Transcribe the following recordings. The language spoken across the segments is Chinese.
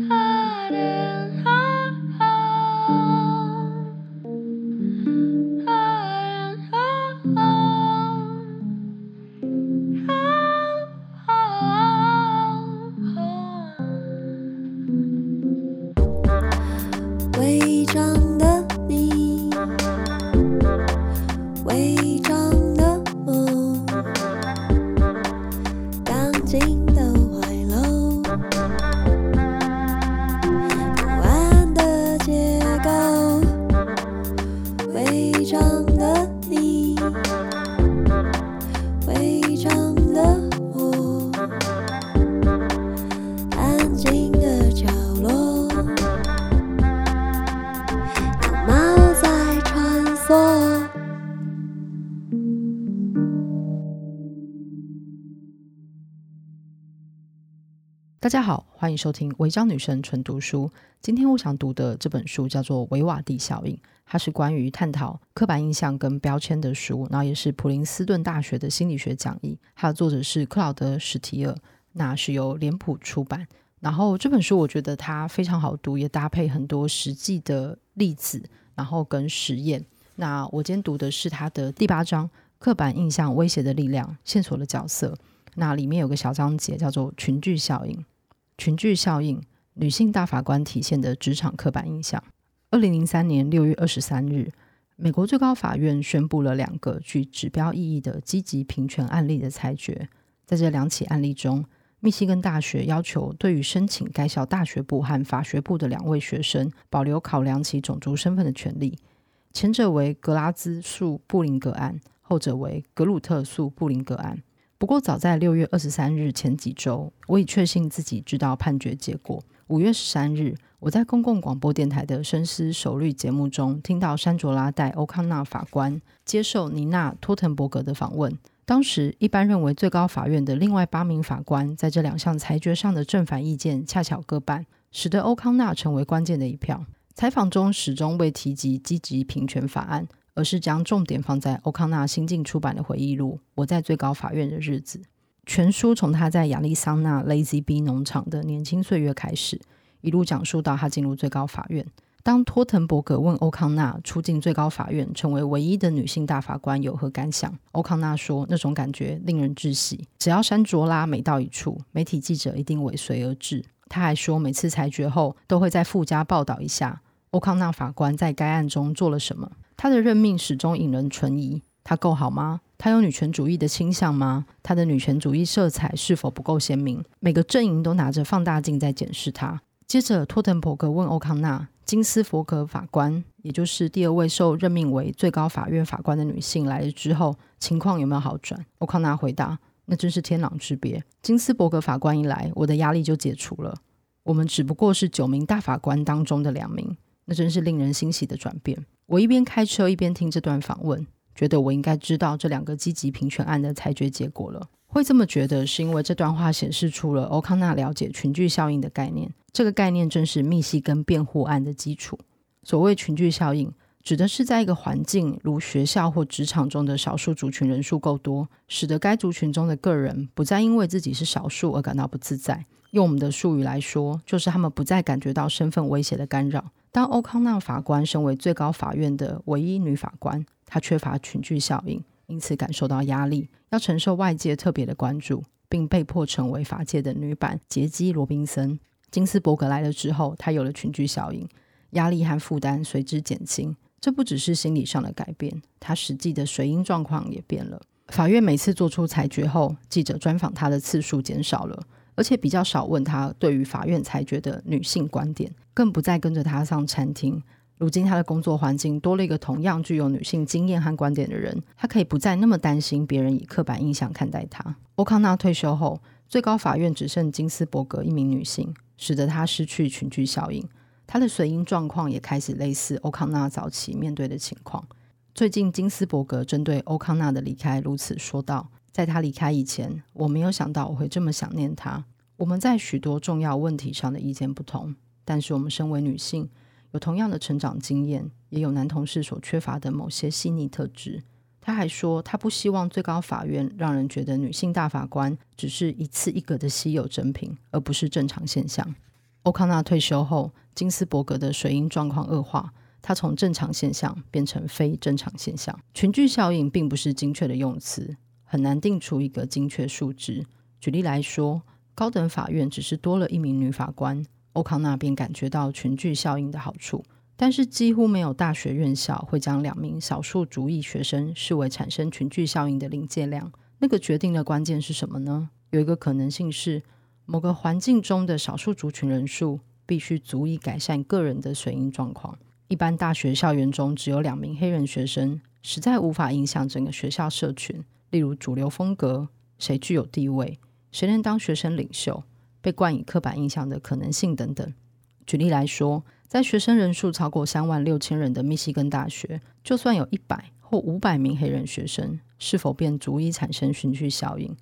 Hi. 大家好，欢迎收听《违章女生纯读书》。今天我想读的这本书叫做《维瓦第效应》，它是关于探讨刻板印象跟标签的书，然后也是普林斯顿大学的心理学讲义。它的作者是克劳德·史提尔，那是由脸谱出版。然后这本书我觉得它非常好读，也搭配很多实际的例子，然后跟实验。那我今天读的是它的第八章《刻板印象威胁的力量：线索的角色》。那里面有个小章节叫做“群聚效应”。群聚效应，女性大法官体现的职场刻板印象。二零零三年六月二十三日，美国最高法院宣布了两个具指标意义的积极平权案例的裁决。在这两起案例中，密西根大学要求对于申请该校大学部和法学部的两位学生保留考量其种族身份的权利。前者为格拉兹诉布林格案，后者为格鲁特诉布林格案。不过，早在六月二十三日前几周，我已确信自己知道判决结果。五月十三日，我在公共广播电台的深思熟虑节目中，听到山卓拉带欧康纳法官接受尼娜托滕伯格的访问。当时，一般认为最高法院的另外八名法官在这两项裁决上的正反意见恰巧各半，使得欧康纳成为关键的一票。采访中始终未提及积极平权法案。而是将重点放在欧康纳新近出版的回忆录《我在最高法院的日子》。全书从他在亚利桑那 Lazy B 农场的年轻岁月开始，一路讲述到他进入最高法院。当托滕伯格问欧康纳初进最高法院成为唯一的女性大法官有何感想，欧康纳说：“那种感觉令人窒息。只要山卓拉每到一处，媒体记者一定尾随而至。”他还说，每次裁决后都会在附加报道一下欧康纳法官在该案中做了什么。他的任命始终引人存疑，他够好吗？他有女权主义的倾向吗？他的女权主义色彩是否不够鲜明？每个阵营都拿着放大镜在检视他。接着，托滕伯格问欧康纳：“金斯伯格法官，也就是第二位受任命为最高法院法官的女性来了之后，情况有没有好转？”欧康纳回答：“那真是天壤之别。金斯伯格法官一来，我的压力就解除了。我们只不过是九名大法官当中的两名，那真是令人欣喜的转变。”我一边开车一边听这段访问，觉得我应该知道这两个积极平权案的裁决结果了。会这么觉得，是因为这段话显示出了欧康纳了解群聚效应的概念。这个概念正是密西根辩护案的基础。所谓群聚效应，指的是在一个环境，如学校或职场中的少数族群人数够多，使得该族群中的个人不再因为自己是少数而感到不自在。用我们的术语来说，就是他们不再感觉到身份威胁的干扰。当欧康纳法官身为最高法院的唯一女法官，她缺乏群聚效应，因此感受到压力，要承受外界特别的关注，并被迫成为法界的女版杰基·罗宾森。金斯伯格来了之后，她有了群聚效应，压力和负担随之减轻。这不只是心理上的改变，她实际的水银状况也变了。法院每次做出裁决后，记者专访她的次数减少了。而且比较少问他对于法院裁决的女性观点，更不再跟着他上餐厅。如今他的工作环境多了一个同样具有女性经验和观点的人，他可以不再那么担心别人以刻板印象看待他。欧康纳退休后，最高法院只剩金斯伯格一名女性，使得他失去群居效应。他的随因状况也开始类似欧康纳早期面对的情况。最近，金斯伯格针对欧康纳的离开如此说道。在他离开以前，我没有想到我会这么想念他。我们在许多重要问题上的意见不同，但是我们身为女性，有同样的成长经验，也有男同事所缺乏的某些细腻特质。他还说，他不希望最高法院让人觉得女性大法官只是一次一个的稀有珍品，而不是正常现象。欧康纳退休后，金斯伯格的水银状况恶化，他从正常现象变成非正常现象。群聚效应并不是精确的用词，很难定出一个精确数值。举例来说，高等法院只是多了一名女法官，欧康纳便感觉到群聚效应的好处。但是几乎没有大学院校会将两名少数族裔学生视为产生群聚效应的临界量。那个决定的关键是什么呢？有一个可能性是，某个环境中的少数族群人数必须足以改善个人的水银状况。一般大学校园中只有两名黑人学生，实在无法影响整个学校社群。例如主流风格、谁具有地位、谁能当学生领袖、被冠以刻板印象的可能性等等。举例来说，在学生人数超过三万六千人的密西根大学，就算有一百或五百名黑人学生。是否便足以产生群聚效应？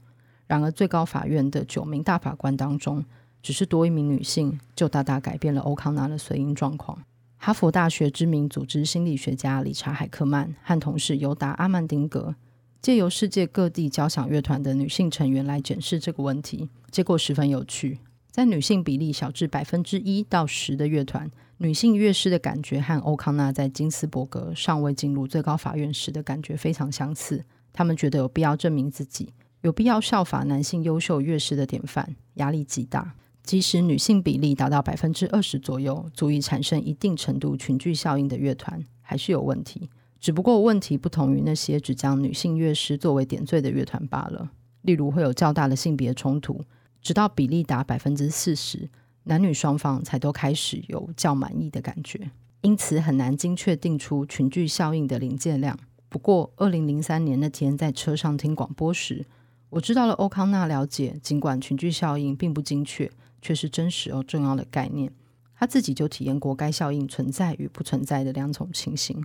然而，最高法院的九名大法官当中，只是多一名女性，就大大改变了欧康纳的随音状况。哈佛大学知名组织心理学家理查·海克曼和同事尤达·阿曼丁格，借由世界各地交响乐团的女性成员来检视这个问题，结果十分有趣。在女性比例小至百分之一到十的乐团，女性乐师的感觉和欧康纳在金斯伯格尚未进入最高法院时的感觉非常相似。他们觉得有必要证明自己，有必要效法男性优秀乐师的典范，压力极大。即使女性比例达到百分之二十左右，足以产生一定程度群聚效应的乐团，还是有问题。只不过问题不同于那些只将女性乐师作为点缀的乐团罢了。例如会有较大的性别冲突，直到比例达百分之四十，男女双方才都开始有较满意的感觉。因此很难精确定出群聚效应的临界量。不过，二零零三年那天在车上听广播时，我知道了欧康纳了解，尽管群聚效应并不精确，却是真实而重要的概念。他自己就体验过该效应存在与不存在的两种情形。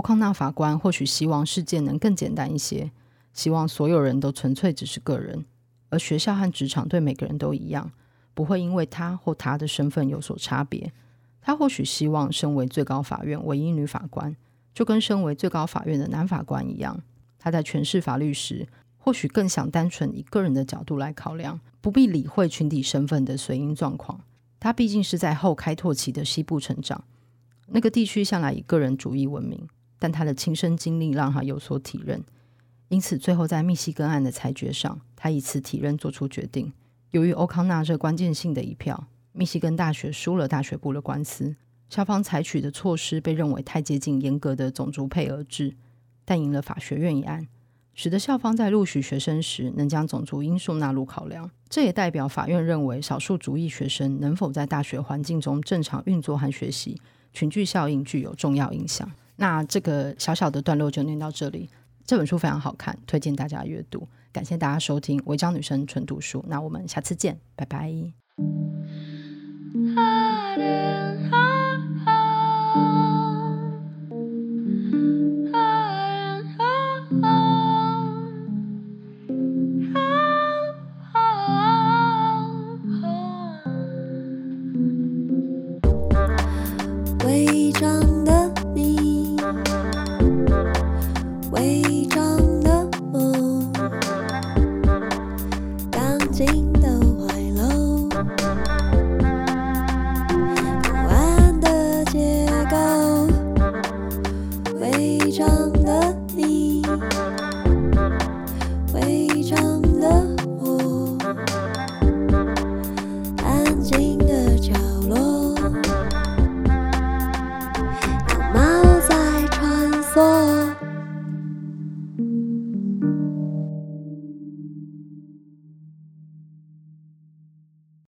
欧康纳法官或许希望事件能更简单一些，希望所有人都纯粹只是个人，而学校和职场对每个人都一样，不会因为他或他的身份有所差别。他或许希望身为最高法院唯一女法官。就跟身为最高法院的男法官一样，他在诠释法律时，或许更想单纯以个人的角度来考量，不必理会群体身份的随因状况。他毕竟是在后开拓期的西部成长，那个地区向来以个人主义闻名，但他的亲身经历让他有所体认。因此，最后在密西根案的裁决上，他以此体认做出决定。由于欧康纳这关键性的一票，密西根大学输了大学部的官司。校方采取的措施被认为太接近严格的种族配额制，但赢了法学院一案，使得校方在录取学生时能将种族因素纳入考量。这也代表法院认为少数族裔学生能否在大学环境中正常运作和学习，群聚效应具有重要影响。那这个小小的段落就念到这里。这本书非常好看，推荐大家阅读。感谢大家收听《违章女生纯读书》，那我们下次见，拜拜。